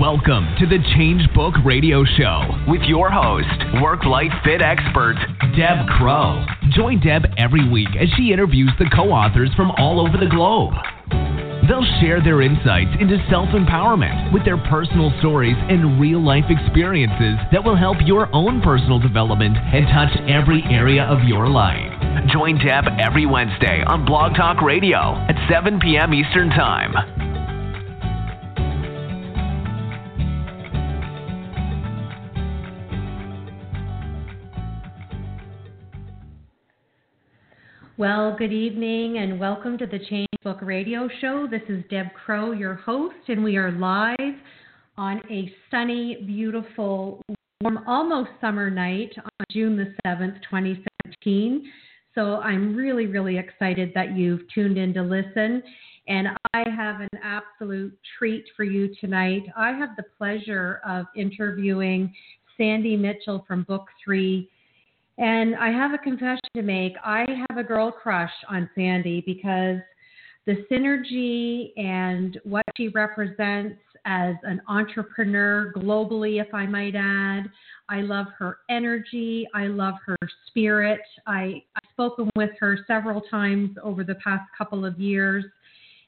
Welcome to the Change Book Radio Show with your host, work life fit expert, Deb Crowe. Join Deb every week as she interviews the co authors from all over the globe. They'll share their insights into self empowerment with their personal stories and real life experiences that will help your own personal development and touch every area of your life. Join Deb every Wednesday on Blog Talk Radio at 7 p.m. Eastern Time. Well, good evening and welcome to the Change Book Radio Show. This is Deb Crowe, your host, and we are live on a sunny, beautiful, warm, almost summer night on June the 7th, 2017. So I'm really, really excited that you've tuned in to listen. And I have an absolute treat for you tonight. I have the pleasure of interviewing Sandi Mitchell from Book Three and I have a confession to make. I have a girl crush on Sandi because the synergy and what she represents as an entrepreneur globally, if I might add. I love her energy. I love her spirit. I, I've spoken with her several times over the past couple of years.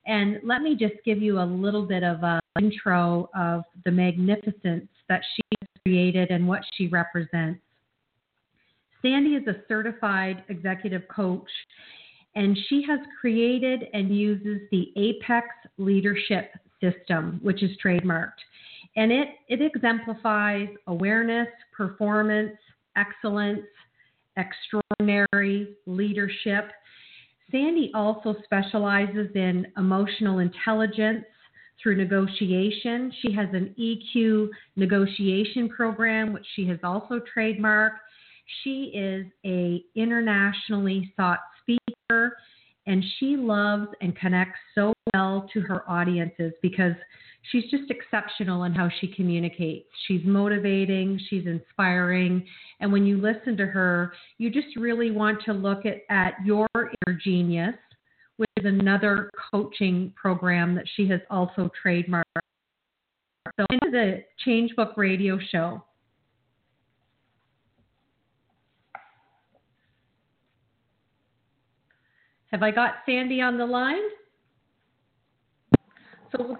And let me just give you a little bit of an intro of the magnificence that she has created and what she represents. Sandi is a certified executive coach, and she has created and uses the Apex Leadership System, which is trademarked. And it, it exemplifies awareness, performance, excellence, extraordinary leadership. Sandi also specializes in emotional intelligence through negotiation. She has an EQ negotiation program, which she has also trademarked. She is a internationally sought speaker and she loves and connects so well to her audiences because she's just exceptional in how she communicates. She's motivating, she's inspiring, and when you listen to her, you just really want to look at, at your inner genius, which is another coaching program that she has also trademarked. So into the Change Book Radio Show. Have I got Sandi on the line? So,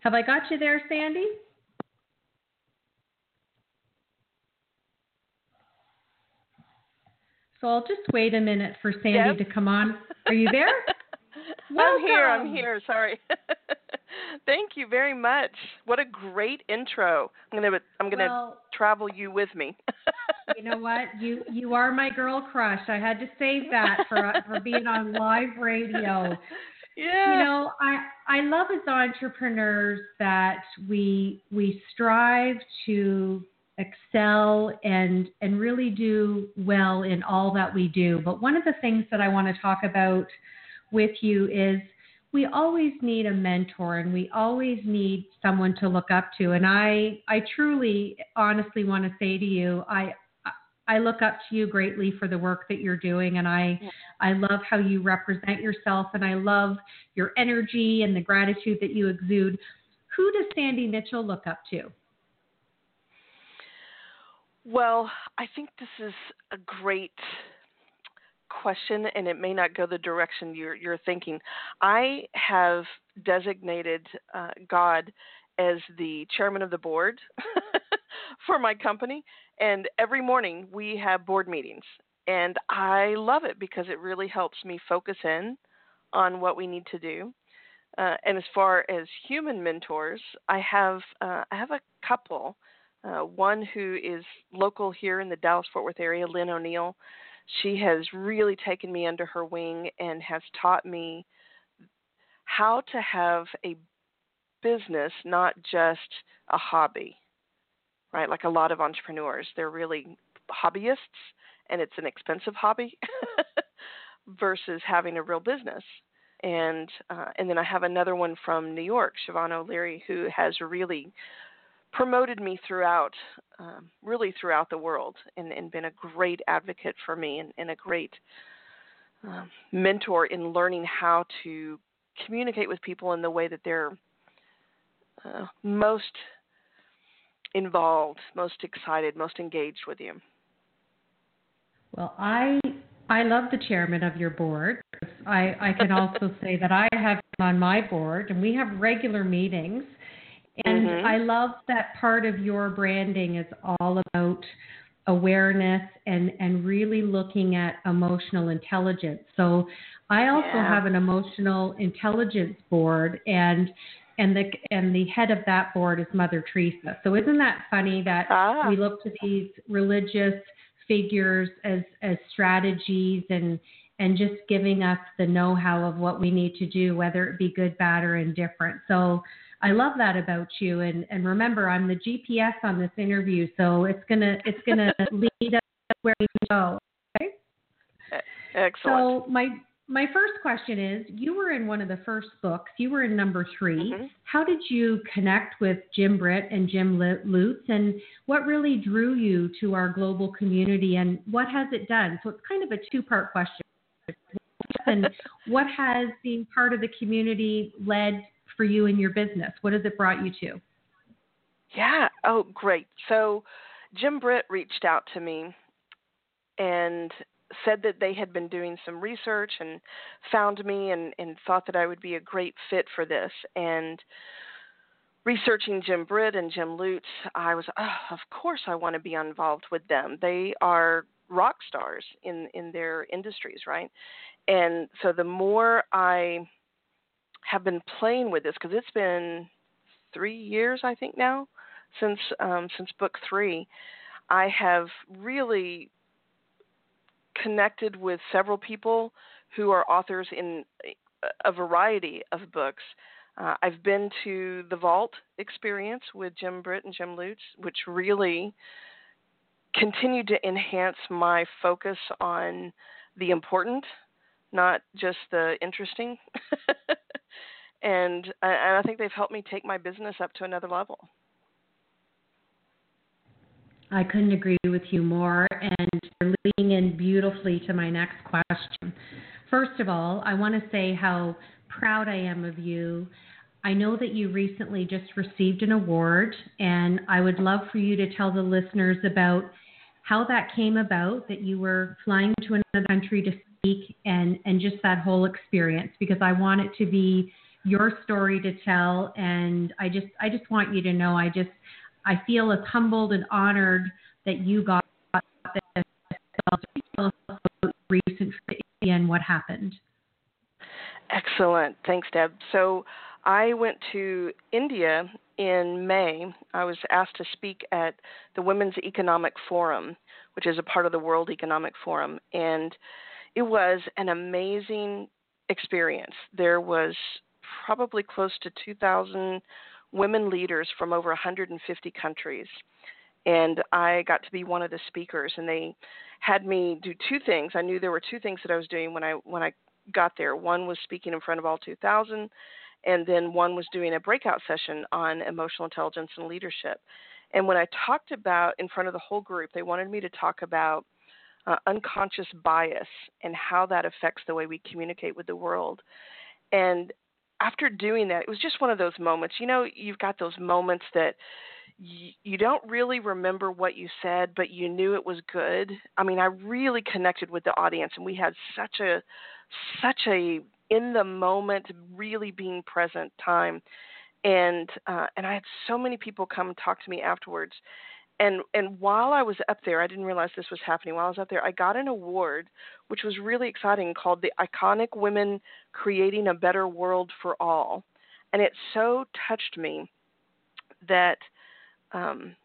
have I got you there, Sandi? So I'll just wait a minute for Sandi yep. to come on. Are you there? I'm here. I'm here. Sorry. Thank you very much. What a great intro. I'm gonna I'm gonna well, travel you with me. you know what? You you are my girl crush. I had to save that for uh, for being on live radio. Yeah. You know, I I love as entrepreneurs that we we strive to excel and and really do well in all that we do. But one of the things that I want to talk about with you is we always need a mentor and we always need someone to look up to. And i i truly honestly want to say to you i i look up to you greatly for the work that you're doing. And i yeah. i love how you represent yourself and i love your energy and the gratitude that you exude. Who does sandi mitchell look up to? Well i think this is a great question and it may not go the direction you're, you're thinking. I have designated uh, God as the chairman of the board for my company, and every morning we have board meetings. And I love it because it really helps me focus in on what we need to do. Uh, and as far as human mentors, I have uh, I have a couple. Uh, one who is local here in the Dallas Fort Worth area, Lynn O'Neill she has really taken me under her wing and has taught me how to have a business, not just a hobby, right? Like a lot of entrepreneurs, they're really hobbyists and it's an expensive hobby versus having a real business. And uh, and then I have another one from New York, Siobhan O'Leary, who has really promoted me throughout, um, really throughout the world, and, and, been a great advocate for me and, and a great uh, mentor in learning how to communicate with people in the way that they're uh, most involved, most excited, most engaged with you? Well, I I love the chairman of your board. I, I can also say that I have on my board, and we have regular meetings. And mm-hmm. I love that part of your branding is all about awareness and, and really looking at emotional intelligence. So I also yeah. have an emotional intelligence board, and and the and the head of that board is Mother Teresa. So isn't that funny that ah. we look to these religious figures as as strategies and and just giving us the know-how of what we need to do, whether it be good, bad, or indifferent. So I love that about you. And and remember, I'm the GPS on this interview, so it's gonna it's gonna lead us where we go. Okay. Excellent. So my my first question is you were in one of the first books you were in number 3 mm-hmm. how did you connect with jim britt and jim lutz and what really drew you to our global community and what has it done so it's kind of a two part question and what has being part of the community led for you in your business what has it brought you to yeah oh great so jim britt reached out to me and said that they had been doing some research and found me and, and thought that I would be a great fit for this. And researching Jim Britt and Jim Lutz, I was, oh, of course, I want to be involved with them. They are rock stars in in their industries, right? And so the more I have been playing with this, because it's been three years, I think now, since um, since book three, I have really connected with several people who are authors in a variety of books. Uh, I've been to the Vault experience with Jim Britt and Jim Lutz, which really continued to enhance my focus on the important, not just the interesting. and, uh, and I think they've helped me take my business up to another level. I couldn't agree with you more, and you're leading in beautifully to my next question. First of all, I want to say how proud I am of you. I know that you recently just received an award, and I would love for you to tell the listeners about how that came about, that you were flying to another country to speak, and, and just that whole experience, because I want it to be your story to tell, and I just I just want you to know I just I feel as humbled and honored that you got this. Recent and what happened. Excellent. Thanks, Deb. So I went to India in May. I was asked to speak at the Women's Economic Forum, which is a part of the World Economic Forum, and it was an amazing experience. There was probably close to 2,000 women leaders from over 150 countries. And I got to be one of the speakers, and they had me do two things. I knew there were two things that I was doing when I when I got there. One was speaking in front of all 2,000, and then one was doing a breakout session on emotional intelligence and leadership. And when I talked about in front of the whole group, they wanted me to talk about uh, unconscious bias and how that affects the way we communicate with the world. And after doing that, it was just one of those moments. You know, you've got those moments that you, you don't really remember what you said, but you knew it was good. I mean, I really connected with the audience, and we had such a such a in the moment, really being present time. And uh, and I had so many people come talk to me afterwards and and while I was up there, I didn't realize this was happening. While I was up there, I got an award, which was really exciting, called the Iconic Women Creating a Better World for All, and it so touched me that um,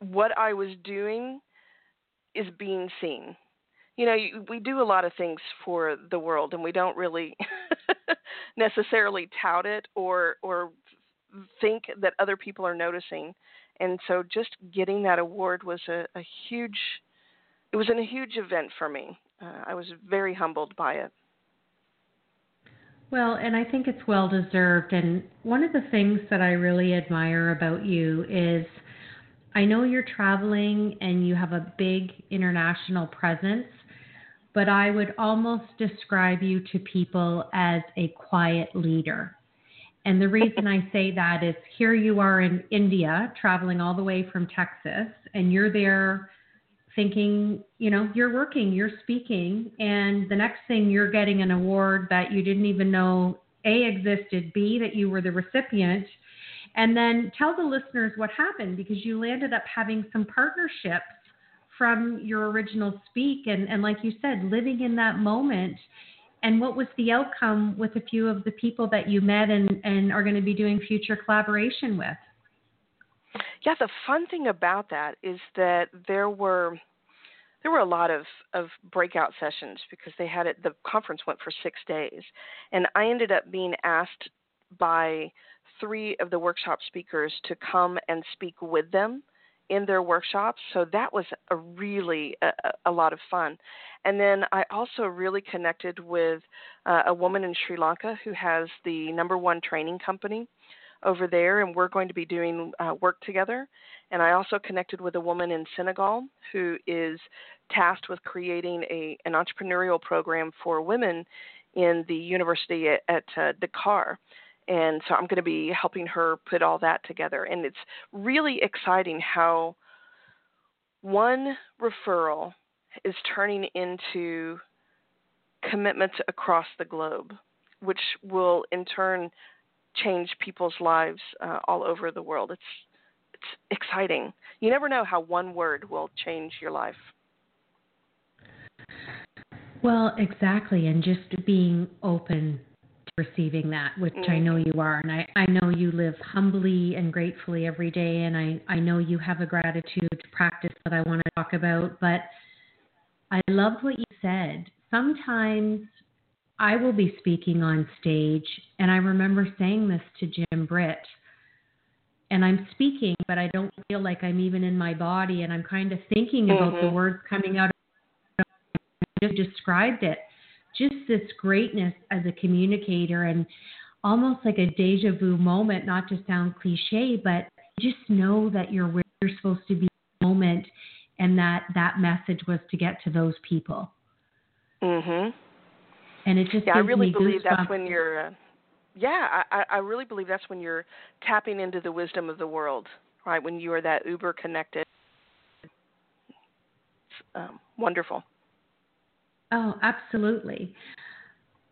what I was doing is being seen. You know, we do a lot of things for the world, and we don't really necessarily tout it or or think that other people are noticing and so just getting that award was a, a huge it was a huge event for me. Uh, i was very humbled by it. Well and i think it's well deserved. And one of the things that i really admire about you is i know you're traveling and you have a big international presence but i would almost describe you to people as a quiet leader And the reason I say that is here you are in India, traveling all the way from Texas, and you're there thinking, you know, you're working, you're speaking, and the next thing you're getting an award that you didn't even know A existed, B, that you were the recipient. And then tell the listeners what happened because you landed up having some partnerships from your original speak and, and like you said, living in that moment and what was the outcome with a few of the people that you met and, and are going to be doing future collaboration with? Yeah, the fun thing about that is that there were there were a lot of, of breakout sessions because they had it the conference went for six days. And I ended up being asked by three of the workshop speakers to come and speak with them in their workshops. So that was a really a, a lot of fun. And then I also really connected with uh, a woman in Sri Lanka who has the number one training company over there, and we're going to be doing uh, work together. And I also connected with a woman in Senegal who is tasked with creating a an entrepreneurial program for women in the university at, at uh, Dakar and so I'm going to be helping her put all that together. And it's really exciting how one referral is turning into commitments across the globe, which will in turn change people's lives uh, all over the world. It's it's exciting. You never know how one word will change your life. Well, exactly, and just being open receiving that, which mm-hmm. I know you are. And I, I know you live humbly and gratefully every day. And I, I know you have a gratitude practice that I want to talk about. But I loved what you said. Sometimes I will be speaking on stage, and I remember saying this to Jim Britt. And I'm speaking, but I don't feel like I'm even in my body, and I'm kind of thinking about mm-hmm. the words coming out. Of just described it just this greatness as a communicator and almost like a deja vu moment, not to sound cliche, but just know that you're where you're supposed to be moment and that that message was to get to those people. Mm Mhm. And it just yeah, I really believe goosebumps. that's when you're. Uh, yeah, I, I really believe that's when you're tapping into the wisdom of the world, right? When you are that uber connected. Um, wonderful. Oh, absolutely.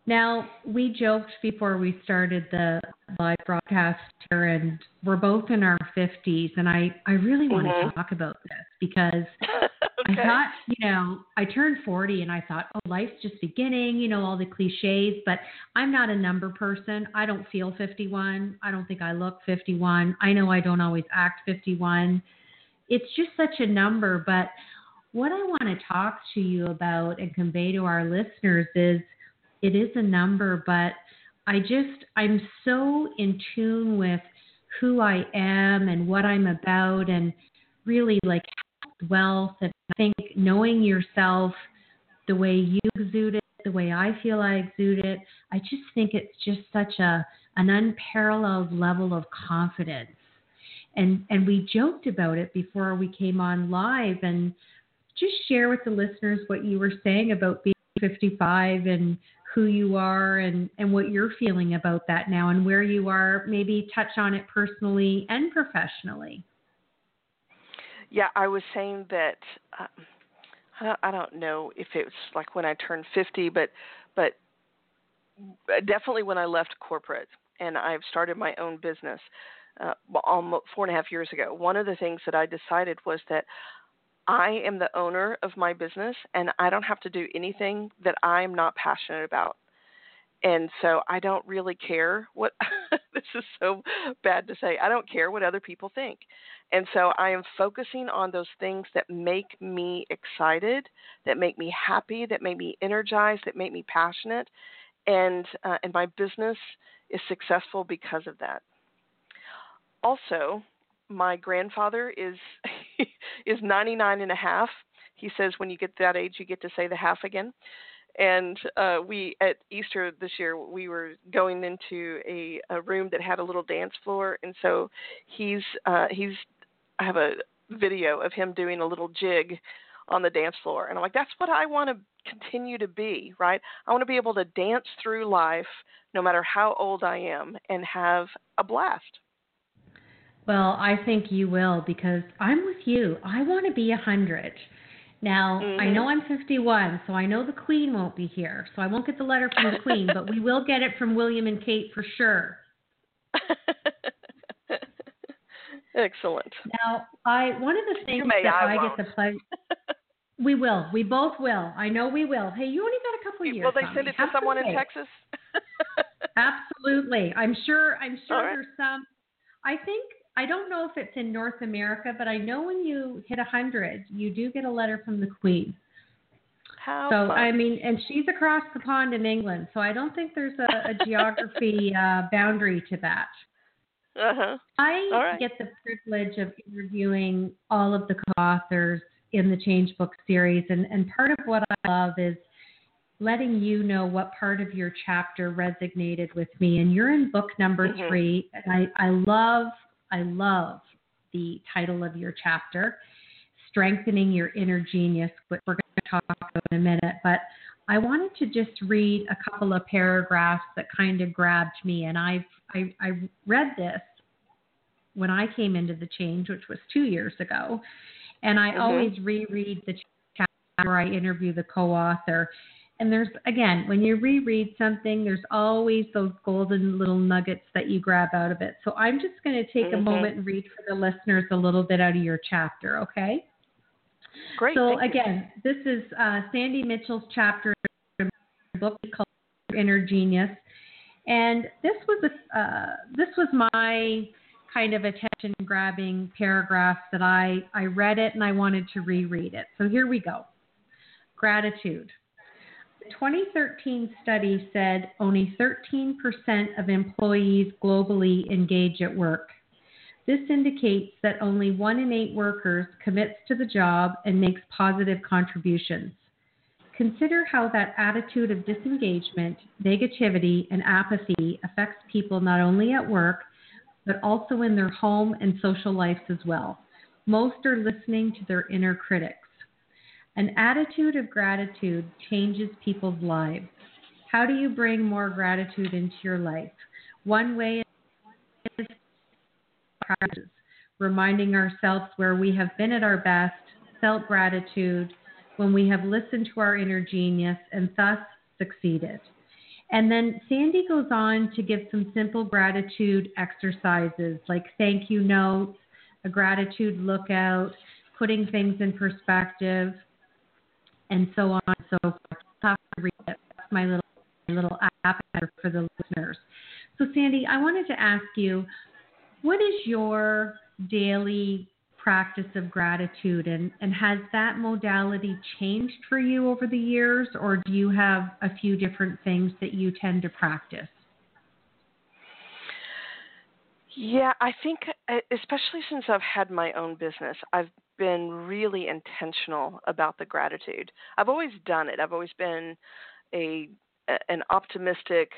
Now, we joked before we started the live broadcast here, and we're both in our 50s, and I, I really want mm-hmm. to talk about this because okay. I thought, you know, I turned 40 and I thought, oh, life's just beginning, you know, all the cliches, but I'm not a number person. I don't feel 51. I don't think I look 51. I know I don't always act 51. It's just such a number, but what I want to talk to you about and convey to our listeners is it is a number, but I just, I'm so in tune with who I am and what I'm about and really like wealth. And I think knowing yourself the way you exude it, the way I feel I exude it, I just think it's just such a, an unparalleled level of confidence. And, and we joked about it before we came on live and just share with the listeners what you were saying about being 55 and who you are and, and what you're feeling about that now and where you are. Maybe touch on it personally and professionally. Yeah, I was saying that um, I don't know if it's like when I turned 50, but but definitely when I left corporate and I've started my own business uh, almost four and a half years ago. One of the things that I decided was that I am the owner of my business and I don't have to do anything that I'm not passionate about. And so I don't really care what this is so bad to say. I don't care what other people think. And so I am focusing on those things that make me excited, that make me happy, that make me energized, that make me passionate. And uh, and my business is successful because of that. Also, my grandfather is is 99 and a half. He says when you get that age, you get to say the half again. And uh, we at Easter this year, we were going into a, a room that had a little dance floor, and so he's uh, he's I have a video of him doing a little jig on the dance floor, and I'm like, that's what I want to continue to be, right? I want to be able to dance through life no matter how old I am and have a blast. Well, I think you will because I'm with you. I want to be a 100. Now, mm-hmm. I know I'm 51, so I know the Queen won't be here. So I won't get the letter from the Queen, but we will get it from William and Kate for sure. Excellent. Now, I one of the things that I, I get the pleasure. we will. We both will. I know we will. Hey, you only got a couple of years. Will they send it to someone in Texas? Absolutely. I'm sure. I'm sure right. there's some. I think I don't know if it's in North America, but I know when you hit a hundred, you do get a letter from the Queen. How so fun. I mean, and she's across the pond in England, so I don't think there's a, a geography uh, boundary to that. Uh-huh. I right. get the privilege of interviewing all of the co-authors in the Change Book series, and, and part of what I love is letting you know what part of your chapter resonated with me. And you're in book number mm-hmm. three, and I, I love, I love the title of your chapter, Strengthening Your Inner Genius, which we're going to talk about in a minute. But I wanted to just read a couple of paragraphs that kind of grabbed me, and I've I, I read this when I came into the change, which was two years ago, and I mm-hmm. always reread the chapter where I interview the co-author. And there's again, when you reread something, there's always those golden little nuggets that you grab out of it. So I'm just going to take mm-hmm. a moment and read for the listeners a little bit out of your chapter, okay? Great. So again, this is uh, Sandi Mitchell's chapter in the book called Inner Genius, and this was a uh, this was my kind of attention grabbing paragraph that I I read it and I wanted to reread it. So here we go. Gratitude. The 2013 study said only 13% of employees globally engage at work. This indicates that only one in eight workers commits to the job and makes positive contributions. Consider how that attitude of disengagement, negativity, and apathy affects people not only at work, but also in their home and social lives as well. Most are listening to their inner critics. An attitude of gratitude changes people's lives. How do you bring more gratitude into your life? One way is practice, reminding ourselves where we have been at our best, felt gratitude when we have listened to our inner genius and thus succeeded. And then Sandi goes on to give some simple gratitude exercises like thank you notes, a gratitude lookout, putting things in perspective, and so on and so forth. I'll read it. That's my little little app for the listeners. So Sandi, I wanted to ask you, what is your daily practice of gratitude and, and has that modality changed for you over the years or do you have a few different things that you tend to practice? Yeah, I think uh, especially since I've had my own business, I've been really intentional about the gratitude. I've always done it. I've always been a an optimistic,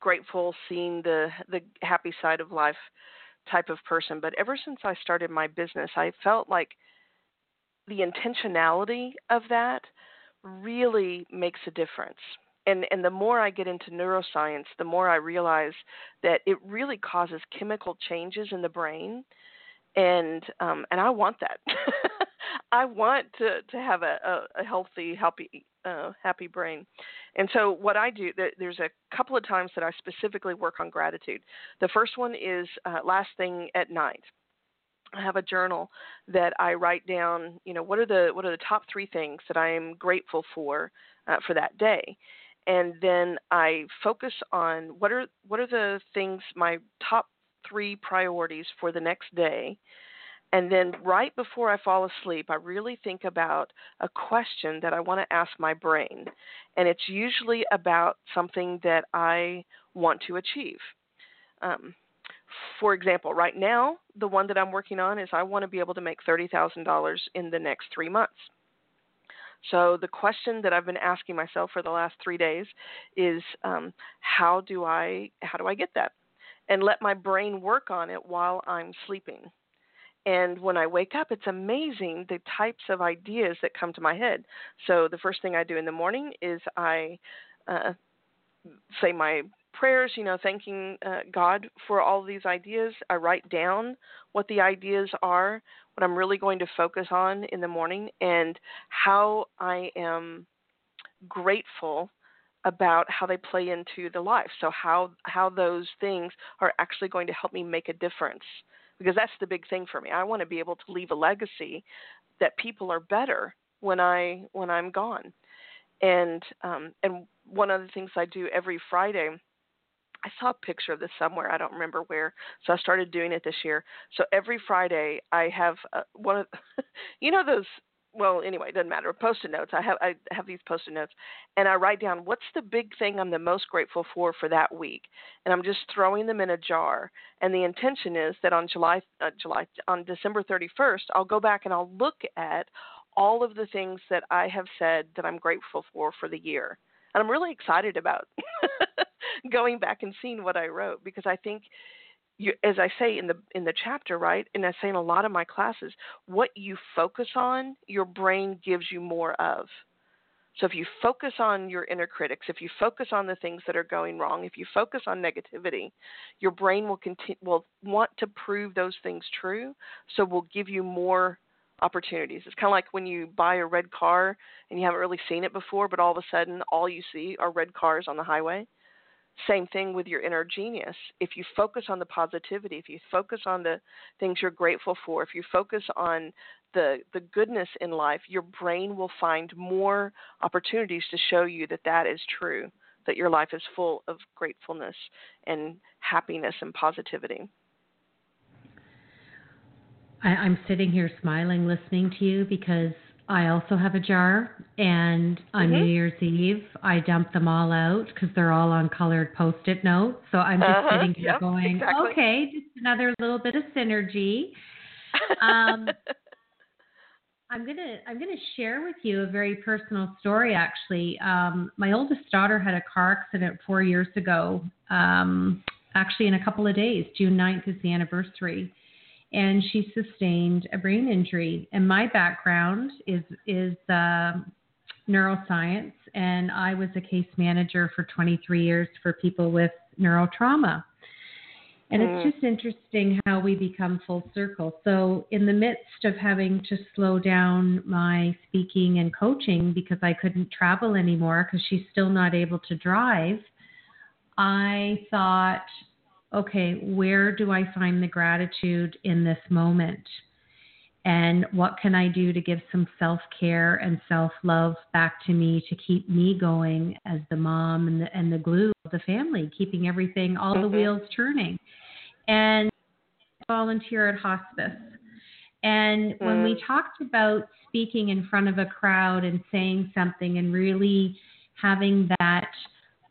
grateful, seeing the the happy side of life type of person. But ever since I started my business, I felt like the intentionality of that really makes a difference. And and the more I get into neuroscience, the more I realize that it really causes chemical changes in the brain, and um, and I want that. I want to to have a, a, a healthy, happy uh, happy brain. And so what I do, there's a couple of times that I specifically work on gratitude. The first one is uh, last thing at night. I have a journal that I write down. You know, what are the what are the top three things that I am grateful for uh, for that day, and then I focus on what are what are the things my top three priorities for the next day and then right before I fall asleep, I really think about a question that I want to ask my brain. And it's usually about something that I want to achieve. Um, for example, right now, the one that I'm working on is I want to be able to make $30,000 in the next three months. So the question that I've been asking myself for the last three days is, um, how do I how do I get that? And let my brain work on it while I'm sleeping And when I wake up, it's amazing the types of ideas that come to my head. So the first thing I do in the morning is I uh, say my prayers, you know, thanking uh, God for all these ideas. I write down what the ideas are, what I'm really going to focus on in the morning, and how I am grateful about how they play into the life. So how how those things are actually going to help me make a difference. Because that's the big thing for me. I want to be able to leave a legacy that people are better when I when I'm gone. And um, and one of the things I do every Friday I saw a picture of this somewhere. I don't remember where. So I started doing it this year. So every Friday I have uh, one of, you know, those. Well, anyway, it doesn't matter. Post-it notes. I have I have these post-it notes, and I write down what's the big thing I'm the most grateful for for that week, and I'm just throwing them in a jar. And the intention is that on July uh, July on December 31st, I'll go back and I'll look at all of the things that I have said that I'm grateful for for the year and I'm really excited about going back and seeing what I wrote because I think you, as I say in the in the chapter, right, and I say in a lot of my classes, what you focus on, your brain gives you more of. So if you focus on your inner critics, if you focus on the things that are going wrong, if you focus on negativity, your brain will continue will want to prove those things true, so will give you more opportunities. It's kind of like when you buy a red car and you haven't really seen it before, but all of a sudden all you see are red cars on the highway. Same thing with your inner genius. If you focus on the positivity, if you focus on the things you're grateful for, if you focus on the the goodness in life, your brain will find more opportunities to show you that that is true, that your life is full of gratefulness and happiness and positivity. I, I'm sitting here smiling listening to you because I also have a jar, and on mm-hmm. New Year's Eve, I dump them all out because they're all on colored post it notes. So I'm just uh-huh. sitting here yep, going, exactly. okay, just another little bit of synergy. Um, I'm gonna I'm gonna share with you a very personal story. Actually, um, my oldest daughter had a car accident four years ago. Um, actually, in a couple of days, June 9th is the anniversary and she sustained a brain injury. And my background is is uh, neuroscience, and I was a case manager for 23 years for people with neurotrauma. And mm. it's just interesting how we become full circle. So, in the midst of having to slow down my speaking and coaching because I couldn't travel anymore because she's still not able to drive, I thought, okay, where do I find the gratitude in this moment? And what can I do to give some self care and self love back to me to keep me going as the mom and the, and the glue of the family, keeping everything, all mm-hmm. the wheels turning? And volunteer at hospice. And mm. when we mm. talked about speaking in front of a crowd and saying something and really having that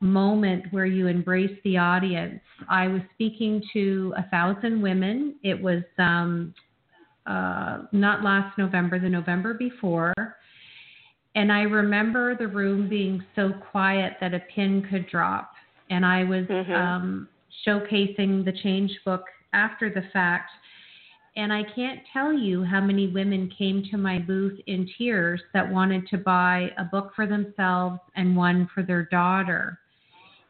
moment where you embrace the audience. I was speaking to a thousand women. It was um, uh, not last November, the November before. And I remember the room being so quiet that a pin could drop. And I was mm-hmm. um, showcasing the change book after the fact. And I can't tell you how many women came to my booth in tears that wanted to buy a book for themselves and one for their daughter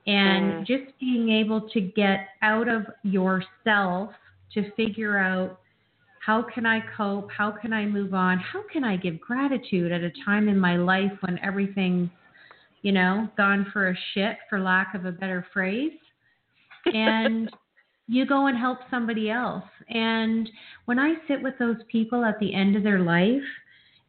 and mm. just being able to get out of yourself to figure out how can I cope? How can I move on? How can I give gratitude at a time in my life when everything's, you know, gone for a shit, for lack of a better phrase? And you go and help somebody else. And when I sit with those people at the end of their life,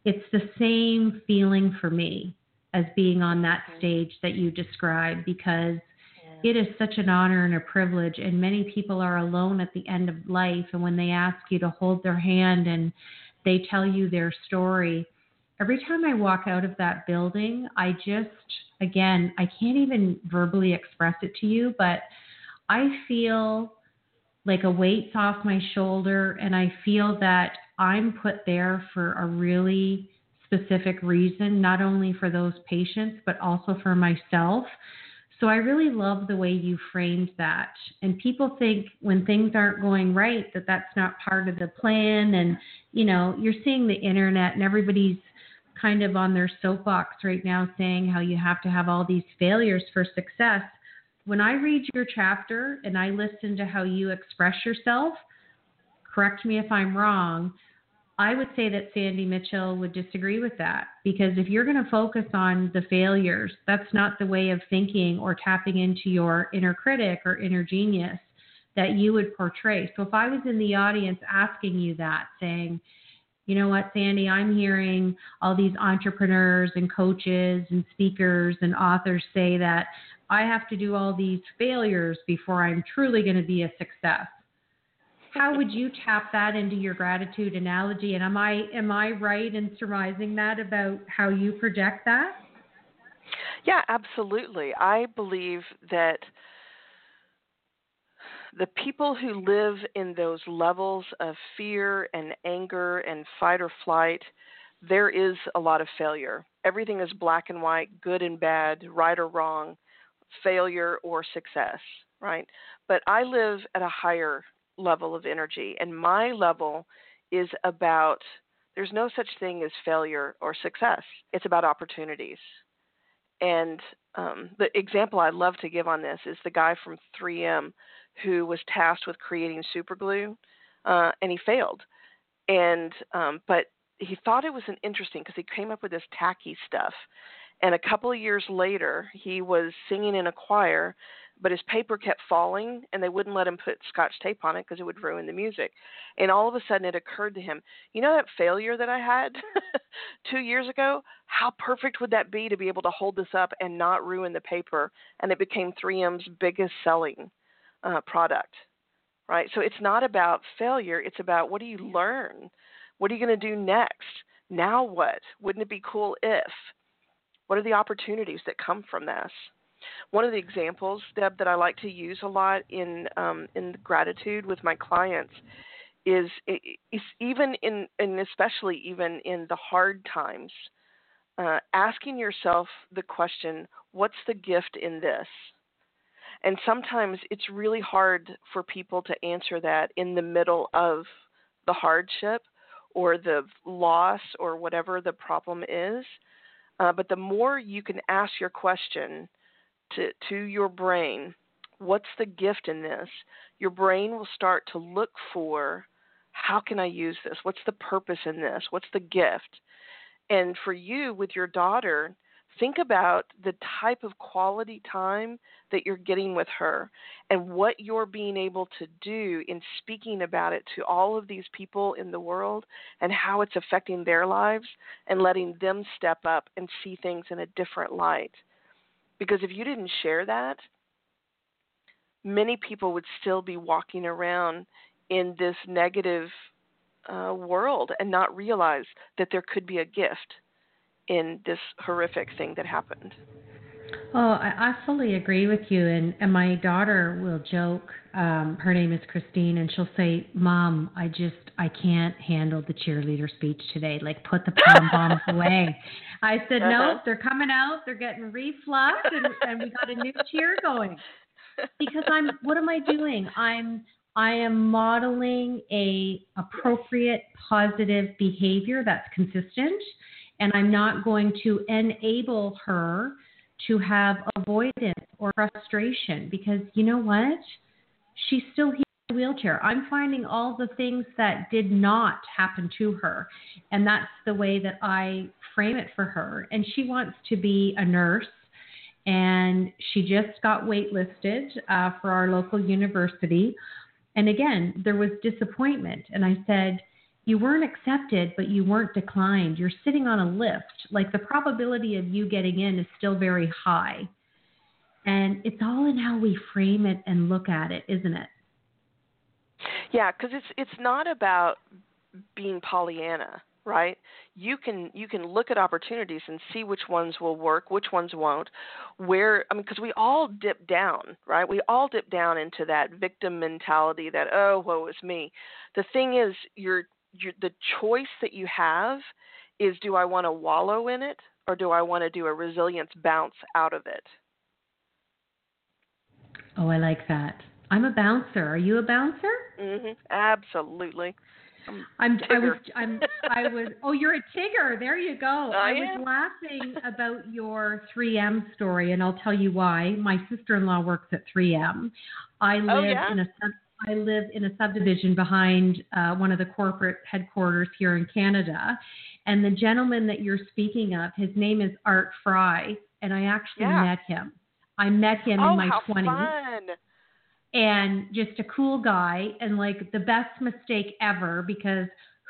it's the same feeling for me as being on that mm-hmm. stage that you described because yeah. it is such an honor and a privilege and many people are alone at the end of life and when they ask you to hold their hand and they tell you their story every time i walk out of that building i just again i can't even verbally express it to you but i feel like a weight's off my shoulder and i feel that i'm put there for a really specific reason, not only for those patients, but also for myself. So I really love the way you framed that. And people think when things aren't going right that that's not part of the plan. And, you know, you're seeing the internet and everybody's kind of on their soapbox right now saying how you have to have all these failures for success. When I read your chapter and I listen to how you express yourself, correct me if I'm wrong, I would say that Sandi Mitchell would disagree with that because if you're going to focus on the failures, that's not the way of thinking or tapping into your inner critic or inner genius that you would portray. So if I was in the audience asking you that, saying, you know what, Sandi, I'm hearing all these entrepreneurs and coaches and speakers and authors say that I have to do all these failures before I'm truly going to be a success how would you tap that into your gratitude analogy? And am I am I right in surmising that about how you project that? Yeah, absolutely. I believe that the people who live in those levels of fear and anger and fight or flight, there is a lot of failure. Everything is black and white, good and bad, right or wrong, failure or success, right? But I live at a higher level of energy. And my level is about there's no such thing as failure or success, it's about opportunities. And um, the example I love to give on this is the guy from 3M who was tasked with creating super glue, uh, and he failed. And um, but he thought it was an interesting because he came up with this tacky stuff. And a couple of years later, he was singing in a choir but his paper kept falling and they wouldn't let him put scotch tape on it because it would ruin the music. And all of a sudden it occurred to him you know that failure that i had two years ago? How perfect would that be to be able to hold this up and not ruin the paper? And it became 3m's biggest selling uh, product right? So it's not about failure it's about what do you learn? What are you going to do next? Now what? Wouldn't it be cool if? What are the opportunities that come from this one of the examples, Deb, that I like to use a lot in um, in gratitude with my clients is, is even in and especially even in the hard times, uh, asking yourself the question, "What's the gift in this?" And sometimes it's really hard for people to answer that in the middle of the hardship or the loss or whatever the problem is. Uh, but the more you can ask your question, to, to your brain what's the gift in this, your brain will start to look for how can I use this? What's the purpose in this? What's the gift? And for you with your daughter, think about the type of quality time that you're getting with her and what you're being able to do in speaking about it to all of these people in the world and how it's affecting their lives and letting them step up and see things in a different light. Because if you didn't share that, many people would still be walking around in this negative uh, world and not realize that there could be a gift in this horrific thing that happened. Oh, I, I fully agree with you. And, and my daughter will joke. Um, her name is Christine, and she'll say, "Mom, I just I can't handle the cheerleader speech today. Like, put the pom poms away." I said, uh-huh. "No, they're coming out. They're getting refluxed, and, and we got a new cheer going." Because I'm, what am I doing? I'm I am modeling a appropriate positive behavior that's consistent and I'm not going to enable her to have avoidance or frustration because you know what? She's still here in a wheelchair. I'm finding all the things that did not happen to her. And that's the way that I frame it for her. And she wants to be a nurse. And she just got waitlisted uh, for our local university. And again, there was disappointment. And I said, you weren't accepted, but you weren't declined. You're sitting on a lift. Like the probability of you getting in is still very high. And it's all in how we frame it and look at it, isn't it? Yeah, because it's it's not about being Pollyanna, right? You can you can look at opportunities and see which ones will work, which ones won't. Where I mean, because we all dip down, right? We all dip down into that victim mentality that oh, woe is me. The thing is, you're the choice that you have is do I want to wallow in it or do I want to do a resilience bounce out of it? Oh, I like that. I'm a bouncer. Are you a bouncer? Mm-hmm. Absolutely. I'm I was I'm I was oh you're a Tigger. There you go. I was laughing about your 3M story and I'll tell you why. My sister-in-law works at 3M. I live Oh, yeah? in a I live in a subdivision behind uh, one of the corporate headquarters here in Canada. And the gentleman that you're speaking of, his name is Art Fry, and I actually Yeah. met him. I met him oh, in my how 20s fun. and just a cool guy and like the best mistake ever because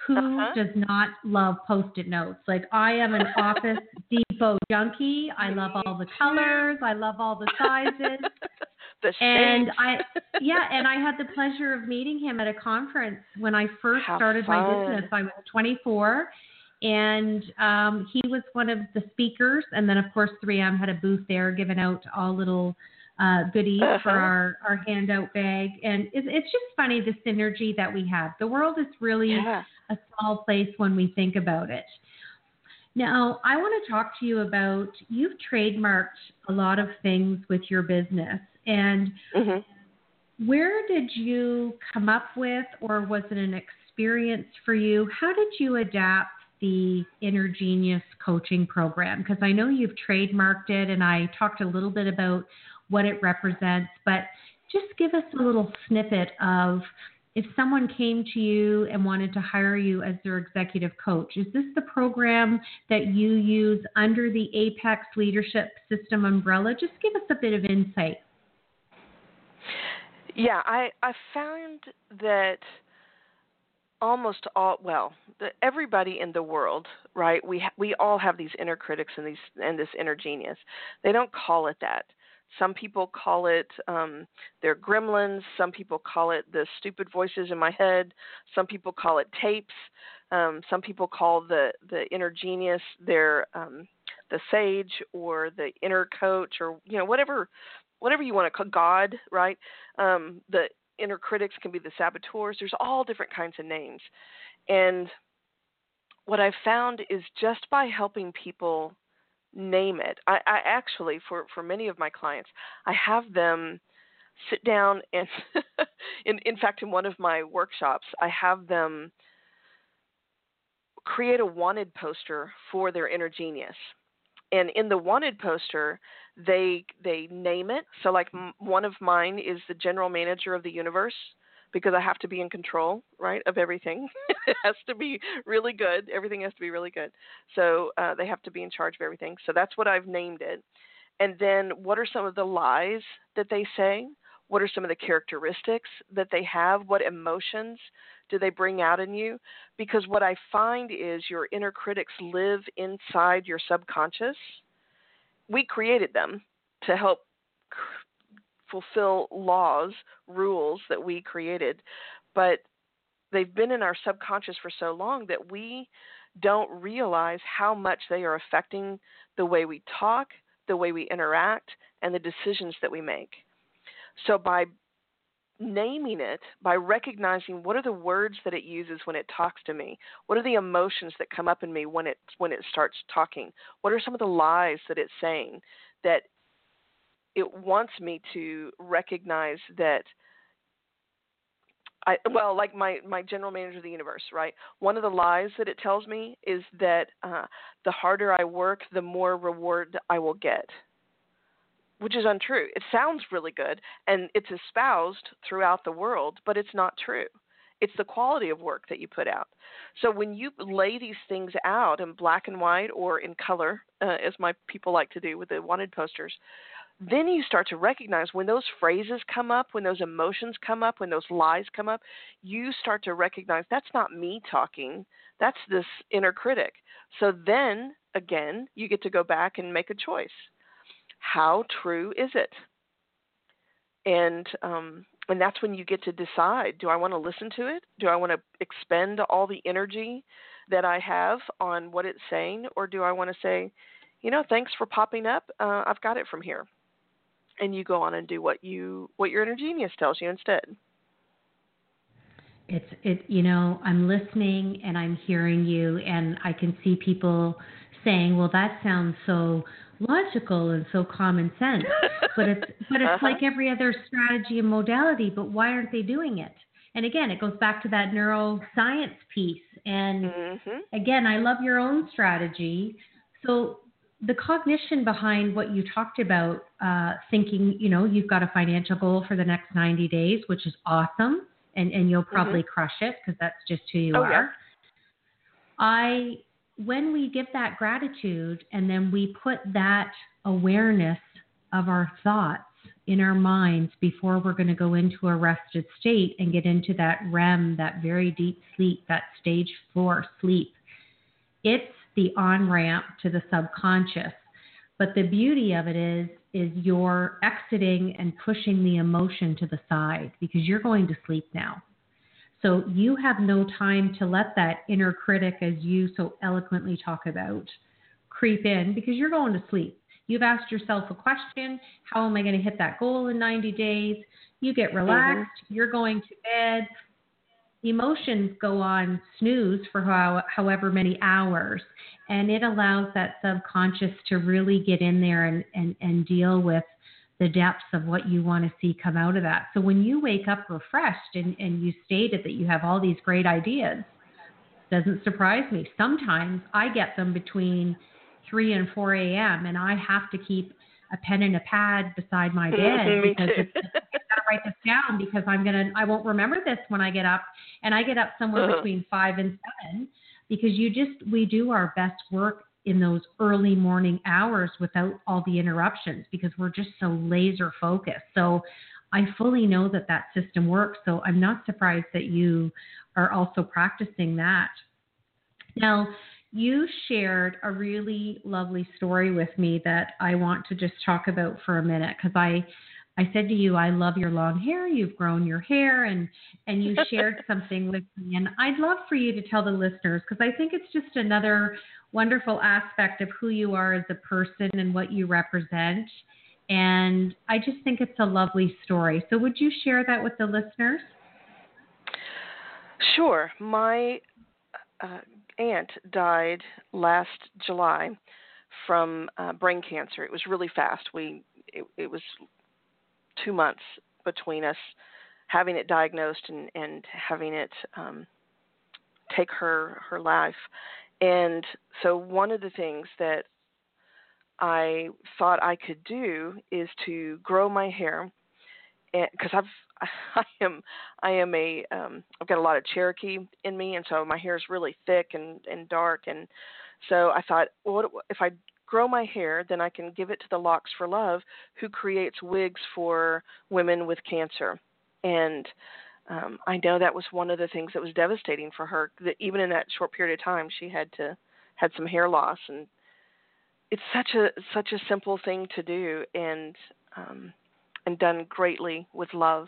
who Uh-huh. does not love post-it notes like i am an office depot junkie i love all the colors i love all the sizes the and i yeah and i had the pleasure of meeting him at a conference when i first How started my business i was 24 and um, he was one of the speakers and then of course 3m had a booth there giving out all little uh, goodies for Uh-huh. our, our handout bag and it, it's just funny the synergy that we have the world is really yeah. a small place when we think about it. Now, I want to talk to you about you've trademarked a lot of things with your business. And Mhm. where did you come up with, or was it an experience for you? How did you adapt the Inner Genius coaching program? Because I know you've trademarked it, and I talked a little bit about what it represents, but just give us a little snippet of if someone came to you and wanted to hire you as their executive coach, is this the program that you use under the Apex Leadership System umbrella? Just give us a bit of insight. Yeah, I I found that almost all well, the, everybody in the world, right? We ha- we all have these inner critics and these and this inner genius. They don't call it that. Some people call it um, their gremlins. Some people call it the stupid voices in my head. Some people call it tapes. Um, some people call the the inner genius their um, the sage or the inner coach or you know whatever whatever you want to call God, right? Um, the inner critics can be the saboteurs. There's all different kinds of names, and what I've found is just by helping people name it. I, I actually, for for many of my clients, I have them sit down and, in in fact, in one of my workshops, I have them create a wanted poster for their inner genius. And in the wanted poster, they they name it. So like m- one of mine is the general manager of the universe because I have to be in control, right, of everything. it has to be really good. Everything has to be really good. So uh, they have to be in charge of everything. So that's what I've named it. And then what are some of the lies that they say? What are some of the characteristics that they have? What emotions do they bring out in you? Because what I find is your inner critics live inside your subconscious. We created them to help fulfill laws, rules that we created, but they've been in our subconscious for so long that we don't realize how much they are affecting the way we talk, the way we interact, and the decisions that we make. So by naming it, by recognizing what are the words that it uses when it talks to me, what are the emotions that come up in me when it when it starts talking, what are some of the lies that it's saying that it wants me to recognize that I well, like my my general manager of the universe, right? One of the lies that it tells me is that uh, the harder I work, the more reward I will get, which is untrue. It sounds really good, and it's espoused throughout the world, but it's not true. It's the quality of work that you put out. So when you lay these things out in black and white or in color, uh, as my people like to do with the wanted posters, then you start to recognize when those phrases come up, when those emotions come up, when those lies come up, you start to recognize that's not me talking, that's this inner critic. So then, again, you get to go back and make a choice. How true is it? And um, and that's when you get to decide: Do I want to listen to it? Do I want to expend all the energy that I have on what it's saying, or do I want to say, you know, thanks for popping up. Uh, I've got it from here and you go on and do what you what your inner genius tells you instead. It's it you know, I'm listening and I'm hearing you and I can see people saying, "Well, that sounds so logical and so common sense," but it's but it's uh-huh. like every other strategy and modality. But why aren't they doing it? And again, it goes back to that neuroscience piece. And mm-hmm. again, I love your own strategy. So the cognition behind what you talked about, uh, thinking, you know, you've got a financial goal for the next 90 days, which is awesome, and, and you'll probably mm-hmm. crush it because that's just who you oh, are. Yeah. I, when we give that gratitude and then we put that awareness of our thoughts in our minds before we're going to go into a rested state and get into that REM, that very deep sleep, that stage four sleep, it's the on ramp to the subconscious. But the beauty of it is, is you're exiting and pushing the emotion to the side because you're going to sleep now. So you have no time to let that inner critic, as you so eloquently talk about, creep in because you're going to sleep. You've asked yourself a question How am I going to hit that goal in 90 days? You get relaxed, mm-hmm. you're going to bed, emotions go on snooze for how, however many hours and it allows that subconscious to really get in there and, and, and deal with the depths of what you want to see come out of that. So when you wake up refreshed and, and you stated that you have all these great ideas doesn't surprise me. Sometimes i get them between 3 and 4 a.m and i have to keep a pen and a pad beside my mm-hmm, bed because it's, write this down because I'm gonna I won't remember this when I get up and I get up somewhere uh-huh. between five and seven because you just we do our best work in those early morning hours without all the interruptions because we're just so laser focused. So I fully know that that system works. So I'm not surprised that you are also practicing that. Now, you shared a really lovely story with me that I want to just talk about for a minute because I I said to you I love your long hair you've grown your hair and and you shared something with me and I'd love for you to tell the listeners because I think it's just another wonderful aspect of who you are as a person and what you represent and I just think it's a lovely story so would you share that with the listeners Sure my uh, aunt died last July from uh, brain cancer. It was really fast. We it, it was two months between us having it diagnosed and and having it um, take her her life. And so one of the things that I thought I could do is to grow my hair because I've I am I am a um I've got a lot of Cherokee in me and so my hair is really thick and and dark and so I thought well, what if I grow my hair then I can give it to the Locks for Love who creates wigs for women with cancer and um I know that was one of the things that was devastating for her that even in that short period of time she had to had some hair loss and it's such a such a simple thing to do and um and done greatly with love.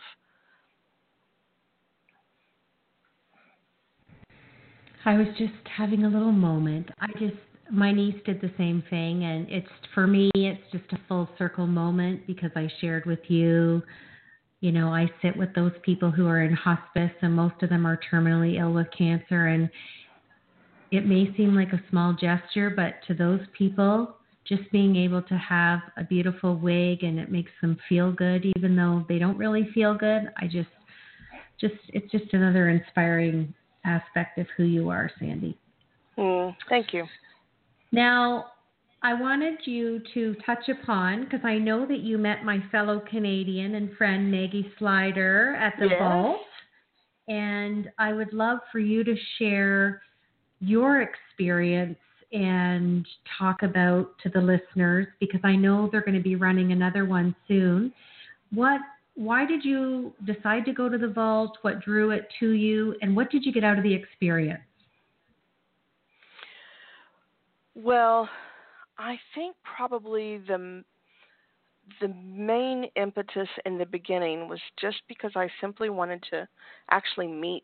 I was just having a little moment. I just my niece did the same thing and it's for me it's just a full circle moment because I shared with you you know I sit with those people who are in hospice and most of them are terminally ill with cancer and it may seem like a small gesture but to those people just being able to have a beautiful wig and it makes them feel good even though they don't really feel good i just just it's just another inspiring aspect of who you are sandi. Mm, thank you now i wanted you to touch upon because i know that you met my fellow canadian and friend maggie slider at the yes. vault and i would love for you to share your experience and talk about to the listeners because I know they're going to be running another one soon. What why did you decide to go to the vault? What drew it to you and what did you get out of the experience? Well, I think probably the the main impetus in the beginning was just because I simply wanted to actually meet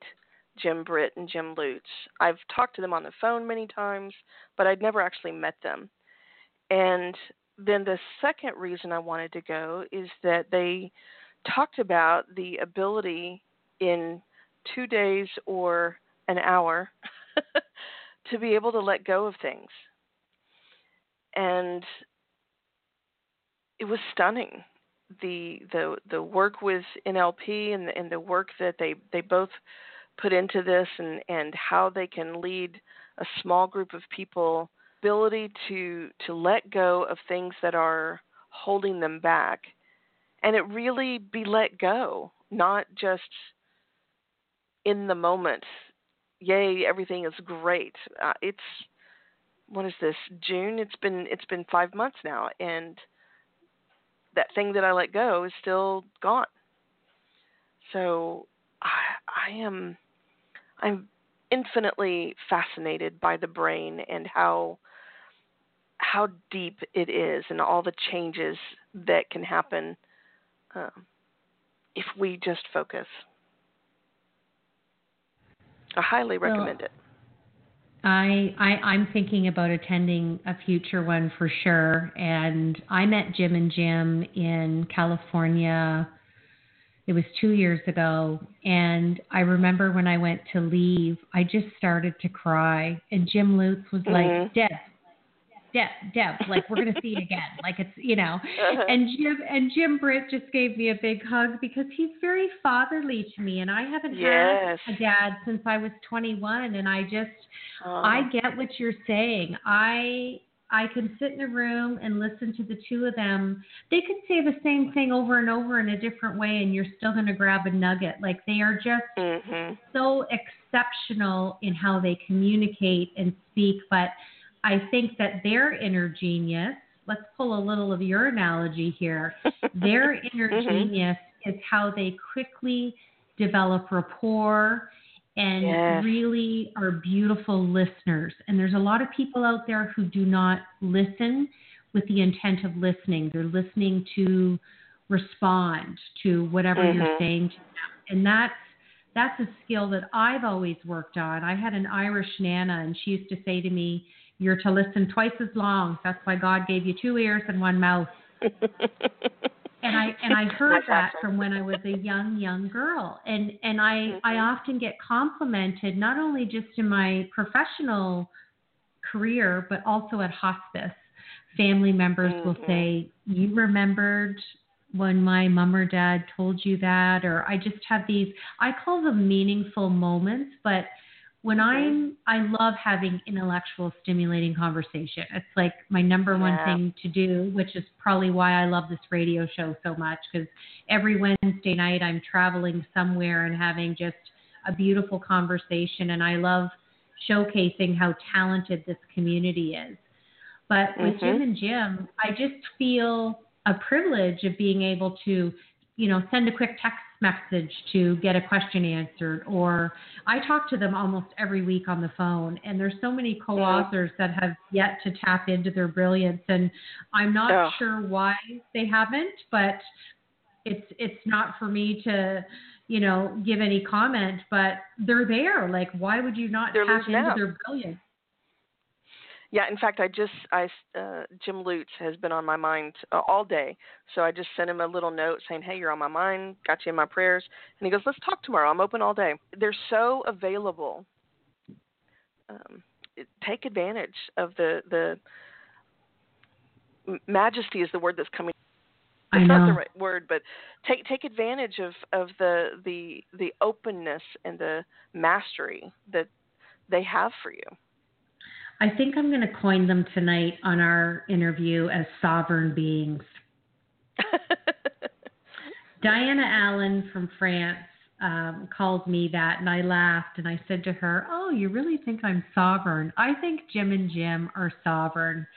Jim Britt and Jim Lutz. I've talked to them on the phone many times, but I'd never actually met them. And then the second reason I wanted to go is that they talked about the ability in two days or an hour to be able to let go of things. And it was stunning. The the the work with NLP and the, and the work that they they both put into this and and how they can lead a small group of people ability to to let go of things that are holding them back and it really be let go not just in the moment yay everything is great uh, it's what is this june it's been it's been 5 months now and that thing that I let go is still gone so I I am I'm infinitely fascinated by the brain and how how deep it is and all the changes that can happen um, if we just focus. I highly recommend well, it. I, I I'm thinking about attending a future one for sure. And I met Jim and Jim in California it was two years ago. And I remember when I went to leave, I just started to cry. And Jim Lutz was mm-hmm. like, Deb, Deb, Deb, like we're gonna see it again. Like it's you know. Uh-huh. And Jim and Jim Britt just gave me a big hug because he's very fatherly to me and I haven't yes. had a dad since I was twenty one and I just uh, I get what you're saying. I I can sit in a room and listen to the two of them. They could say the same thing over and over in a different way, and you're still going to grab a nugget. Like they are just mm-hmm. so exceptional in how they communicate and speak. But I think that their inner genius, let's pull a little of your analogy here, their inner mm-hmm. genius is how they quickly develop rapport and yes. really are beautiful listeners. And there's a lot of people out there who do not listen with the intent of listening. They're listening to respond to whatever mm-hmm. you're saying to them. And that's that's a skill that I've always worked on. I had an Irish nana and she used to say to me, You're to listen twice as long. That's why God gave you two ears and one mouth. and I and I heard that from when I was a young young girl, and and I mm-hmm. I often get complimented not only just in my professional career but also at hospice. Family members mm-hmm. will say, "You remembered when my mom or dad told you that," or I just have these. I call them meaningful moments, but when. I'm, I love having intellectual, stimulating conversation. It's like my number one yeah. thing to do, which is probably why I love this radio show so much. Because every Wednesday night I'm traveling somewhere and having just a beautiful conversation, and I love showcasing how talented this community is. But with mm-hmm. Jim and Jim, I just feel a privilege of being able to, you know, send a quick text message to get a question answered or I talk to them almost every week on the phone and there's so many mm. co-authors that have yet to tap into their brilliance and I'm not oh. sure why they haven't but it's it's not for me to you know give any comment but they're there like why would you not they're tap into out. their brilliance yeah, in fact, I just I uh, Jim Lutz has been on my mind uh, all day, so I just sent him a little note saying, "Hey, you're on my mind, got you in my prayers," and he goes, "Let's talk tomorrow. I'm open all day." They're so available. Um, take advantage of the the majesty is the word that's coming. It's not the right word, but take take advantage of of the the the openness and the mastery that they have for you. I think I'm going to coin them tonight on our interview as sovereign beings. Diana Allen from France um, called me that, and I laughed and I said to her, Oh, you really think I'm sovereign? I think Jim and Jim are sovereign.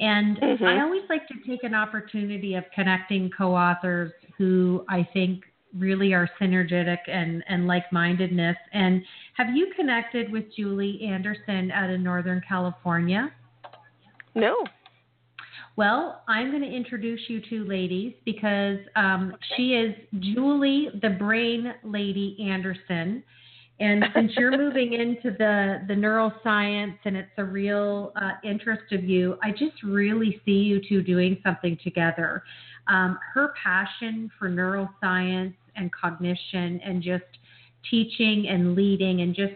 And mm-hmm. I always like to take an opportunity of connecting co authors who I think really are synergetic and, and like mindedness. And have you connected with Julie Anderson out in Northern California? No. Well, I'm going to introduce you two ladies because um, okay. she is Julie, the Brain Lady Anderson. And since you're moving into the, the neuroscience and it's a real uh, interest of you, I just really see you two doing something together. Um, her passion for neuroscience and cognition and just teaching and leading and just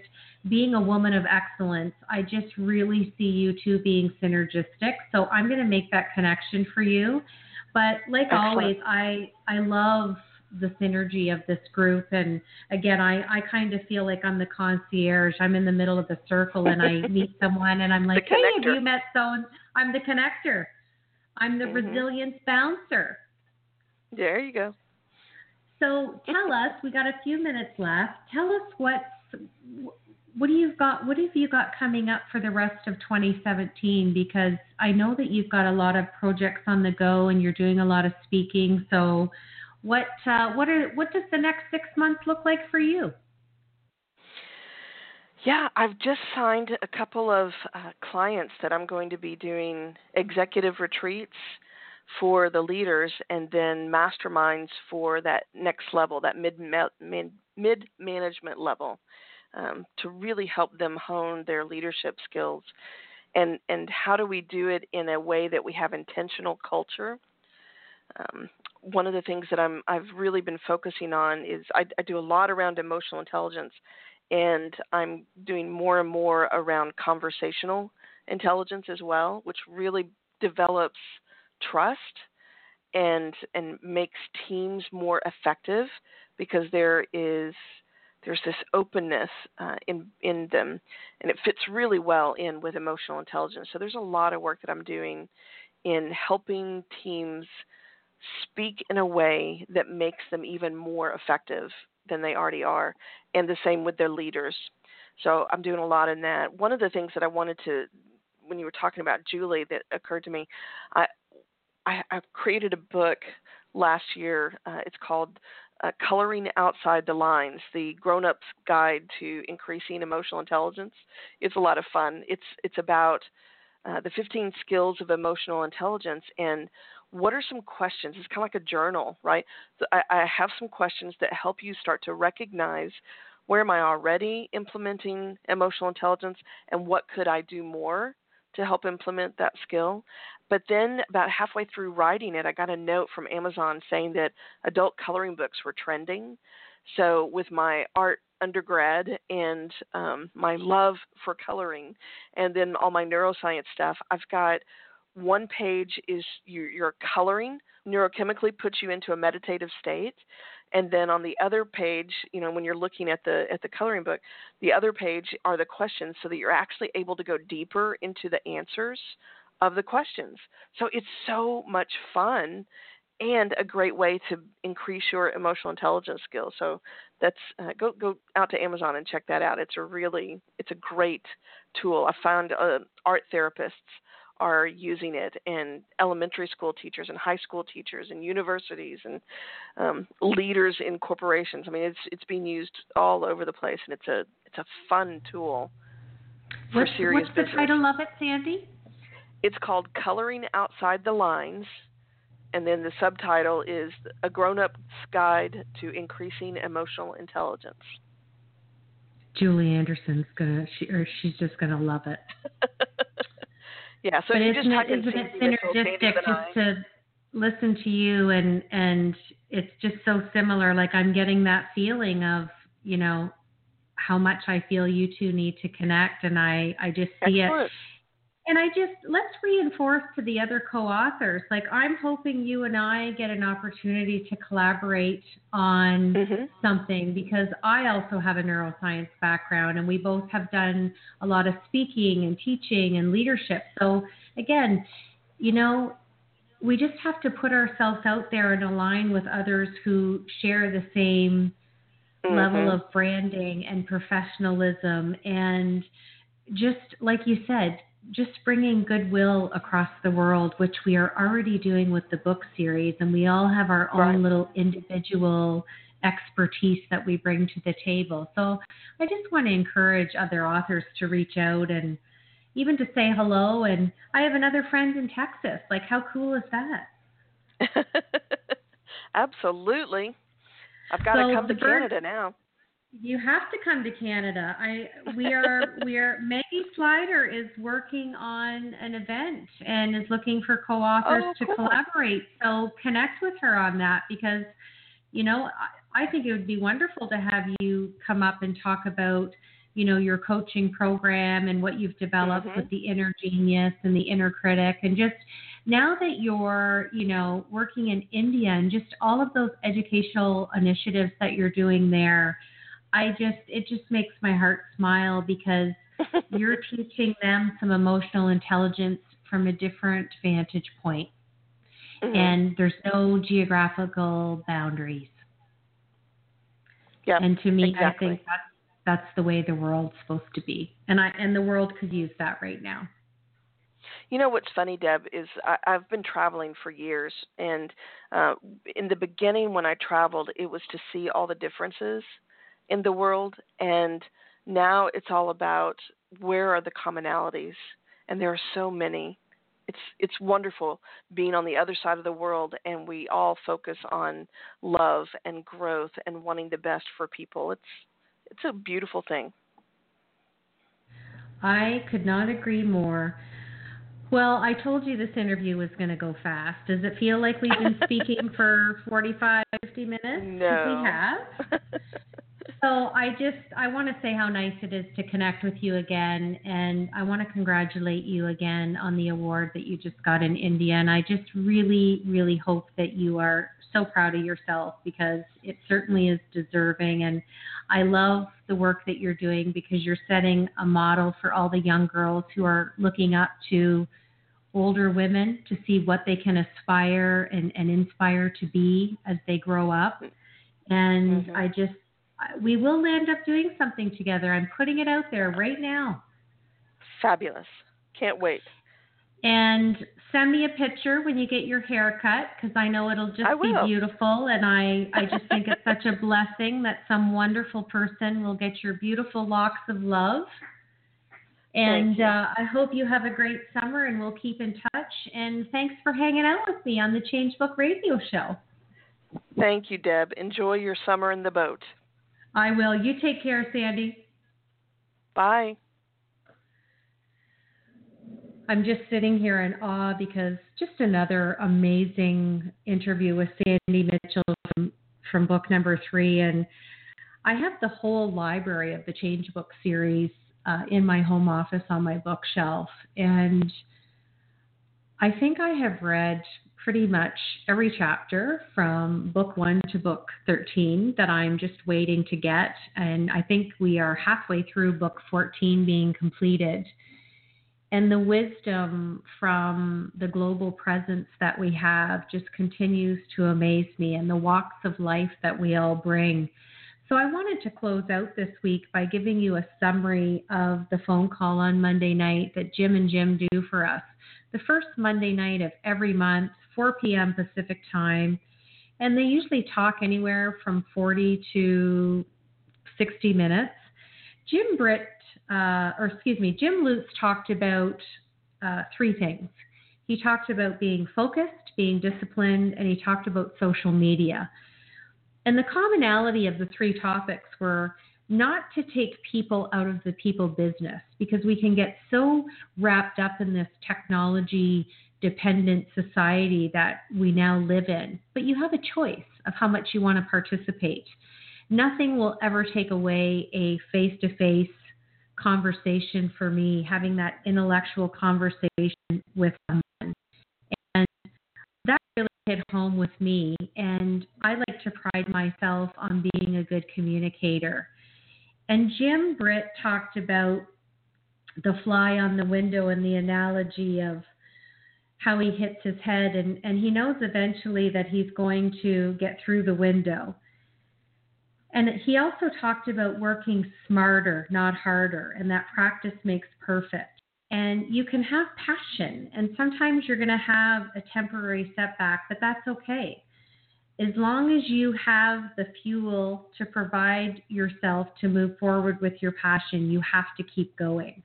being a woman of excellence, I just really see you two being synergistic. So I'm going to make that connection for you. But like Excellent. always, I I love the synergy of this group and again I, I kind of feel like I'm the concierge. I'm in the middle of the circle and I meet someone and I'm like, Hey, have you met so I'm the connector. I'm the mm-hmm. resilience bouncer. There you go. So tell us, we got a few minutes left. Tell us what what do you got what have you got coming up for the rest of 2017 because I know that you've got a lot of projects on the go and you're doing a lot of speaking. So what uh, what are what does the next 6 months look like for you? Yeah, I've just signed a couple of uh, clients that I'm going to be doing executive retreats for the leaders and then masterminds for that next level, that mid mid management level, um, to really help them hone their leadership skills. And and how do we do it in a way that we have intentional culture? Um, one of the things that I'm I've really been focusing on is I, I do a lot around emotional intelligence, and I'm doing more and more around conversational intelligence as well, which really develops trust and and makes teams more effective because there is there's this openness uh, in in them, and it fits really well in with emotional intelligence. So there's a lot of work that I'm doing in helping teams speak in a way that makes them even more effective than they already are, and the same with their leaders. So I'm doing a lot in that. One of the things that I wanted to, when you were talking about Julie, that occurred to me, I, I have created a book last year. Uh, it's called uh, Coloring Outside the Lines: The Grown Up's Guide to Increasing Emotional Intelligence. It's a lot of fun. It's it's about uh, the 15 skills of emotional intelligence and what are some questions? It's kind of like a journal, right? So I, I have some questions that help you start to recognize where am I already implementing emotional intelligence and what could I do more to help implement that skill. But then, about halfway through writing it, I got a note from Amazon saying that adult coloring books were trending. So, with my art undergrad and um, my love for coloring, and then all my neuroscience stuff, I've got one page is your, your coloring neurochemically puts you into a meditative state. And then on the other page you know when you're looking at the at the coloring book the other page are the questions so that you're actually able to go deeper into the answers of the questions. So it's so much fun and a great way to increase your emotional intelligence skills. So that's uh, go go out to amazon and check that out. It's a really it's a great tool. I found uh, art therapists are using it, and elementary school teachers, and high school teachers, and universities, and um, leaders in corporations. I mean, it's it's being used all over the place, and it's a it's a fun tool for what's, serious what's the business. title of it, Sandi? It's called Coloring Outside the Lines, and then the subtitle is A Grown Up's Guide to Increasing Emotional Intelligence. Julie Anderson's gonna she or she's just gonna love it. Yeah, so but you isn't just it, isn't it synergistic just to listen to you and and it's just so similar. Like I'm getting that feeling of you know how much I feel you two need to connect, and I I just see Excellent. it and I just let's reinforce to the other co-authors. Like I'm hoping you and I get an opportunity to collaborate on mm-hmm. something because I also have a neuroscience background and we both have done a lot of speaking and teaching and leadership. So again, you know, we just have to put ourselves out there and align with others who share the same mm-hmm. level of branding and professionalism and just like you said, just bringing goodwill across the world, which we are already doing with the book series, and we all have our own right. little individual expertise that we bring to the table. So I just want to encourage other authors to reach out and even to say hello. And I have another friend in Texas. Like, how cool is that? Absolutely. I've got so to come to Canada now. You have to come to Canada. I we are we are Maggie Slider is working on an event and is looking for co-authors oh, to cool. collaborate. So connect with her on that because you know I, I think it would be wonderful to have you come up and talk about you know, your coaching program and what you've developed Mm-hmm. with the inner genius and the inner critic and just now that you're, you know, working in India and just all of those educational initiatives that you're doing there, I just it just makes my heart smile because you're teaching them some emotional intelligence from a different vantage point Mhm. and there's no geographical boundaries. yeah, And to me, exactly. I think that's that's the way the world's supposed to be, and I and the world could use that right now. You know what's funny, Deb, is I, I've been traveling for years, and uh, in the beginning when I traveled, it was to see all the differences in the world, and now it's all about where are the commonalities, and there are so many. It's it's wonderful being on the other side of the world, and we all focus on love and growth and wanting the best for people. It's it's a beautiful thing. I could not agree more. Well, I told you this interview was going to go fast. Does it feel like we've been speaking for 45, 50 minutes? No. We have. So I just I want to say how nice it is to connect with you again, and I want to congratulate you again on the award that you just got in India. And I just really, really hope that you are so proud of yourself because it certainly is deserving. And I love the work that you're doing because you're setting a model for all the young girls who are looking up to older women to see what they can aspire and, and inspire to be as they grow up. And Mhm. I just, we will end up doing something together. I'm putting it out there right now. Fabulous. Can't wait. And send me a picture when you get your hair cut because I know it'll just be beautiful. And I, I just think it's such a blessing that some wonderful person will get your beautiful locks of love. And uh, I hope you have a great summer and we'll keep in touch. And thanks for hanging out with me on the Change Book Radio Show. Thank you, Deb. Enjoy your summer in the boat. I will. You take care, Sandi. Bye. I'm just sitting here in awe because just another amazing interview with Sandi Mitchell from, from book number three. And I have the whole library of the Change Book series uh, in my home office on my bookshelf. And I think I have read pretty much every chapter from book one to book 13 that I'm just waiting to get. And I think we are halfway through book 14 being completed and the wisdom from the global presence that we have just continues to amaze me and the walks of life that we all bring. So I wanted to close out this week by giving you a summary of the phone call on Monday night that Jim and Jim do for us. The first Monday night of every month, 4 p.m. Pacific time, and they usually talk anywhere from 40 to 60 minutes. Jim Britt uh, or excuse me, Jim Lutz talked about uh, three things. He talked about being focused, being disciplined, and he talked about social media. And the commonality of the three topics were not to take people out of the people business because we can get so wrapped up in this technology dependent society that we now live in. But you have a choice of how much you want to participate. Nothing will ever take away a face to face conversation for me, having that intellectual conversation with someone. And that really hit home with me. And I like to pride myself on being a good communicator. And Jim Britt talked about the fly on the window and the analogy of how he hits his head and, and he knows eventually that he's going to get through the window. And he also talked about working smarter, not harder, and that practice makes perfect. And you can have passion, and sometimes you're going to have a temporary setback, but that's okay. As long as you have the fuel to provide yourself to move forward with your passion, you have to keep going.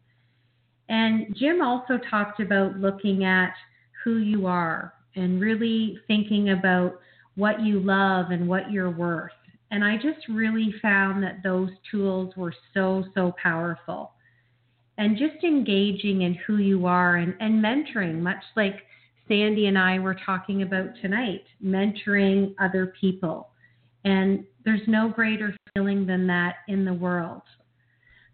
And Jim also talked about looking at who you are and really thinking about what you love and what you're worth. And I just really found that those tools were so, so powerful. And just engaging in who you are and, and mentoring, much like Sandi and I were talking about tonight, mentoring other people. And there's no greater feeling than that in the world.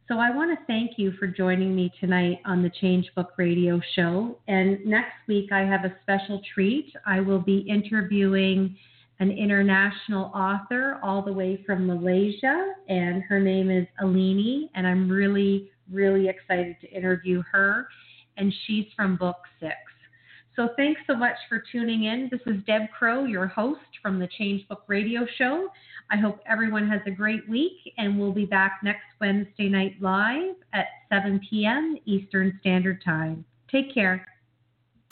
So I want to thank you for joining me tonight on the Change Book Radio Show. And next week, I have a special treat. I will be interviewing an international author all the way from Malaysia, and her name is Alini. And I'm really, really excited to interview her. And she's from Book Six. So thanks so much for tuning in. This is Deb Crowe, your host from the Change Book Radio Show. I hope everyone has a great week, and we'll be back next Wednesday night live at 7 p.m. Eastern Standard Time. Take care.